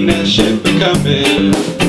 Seen that ship coming.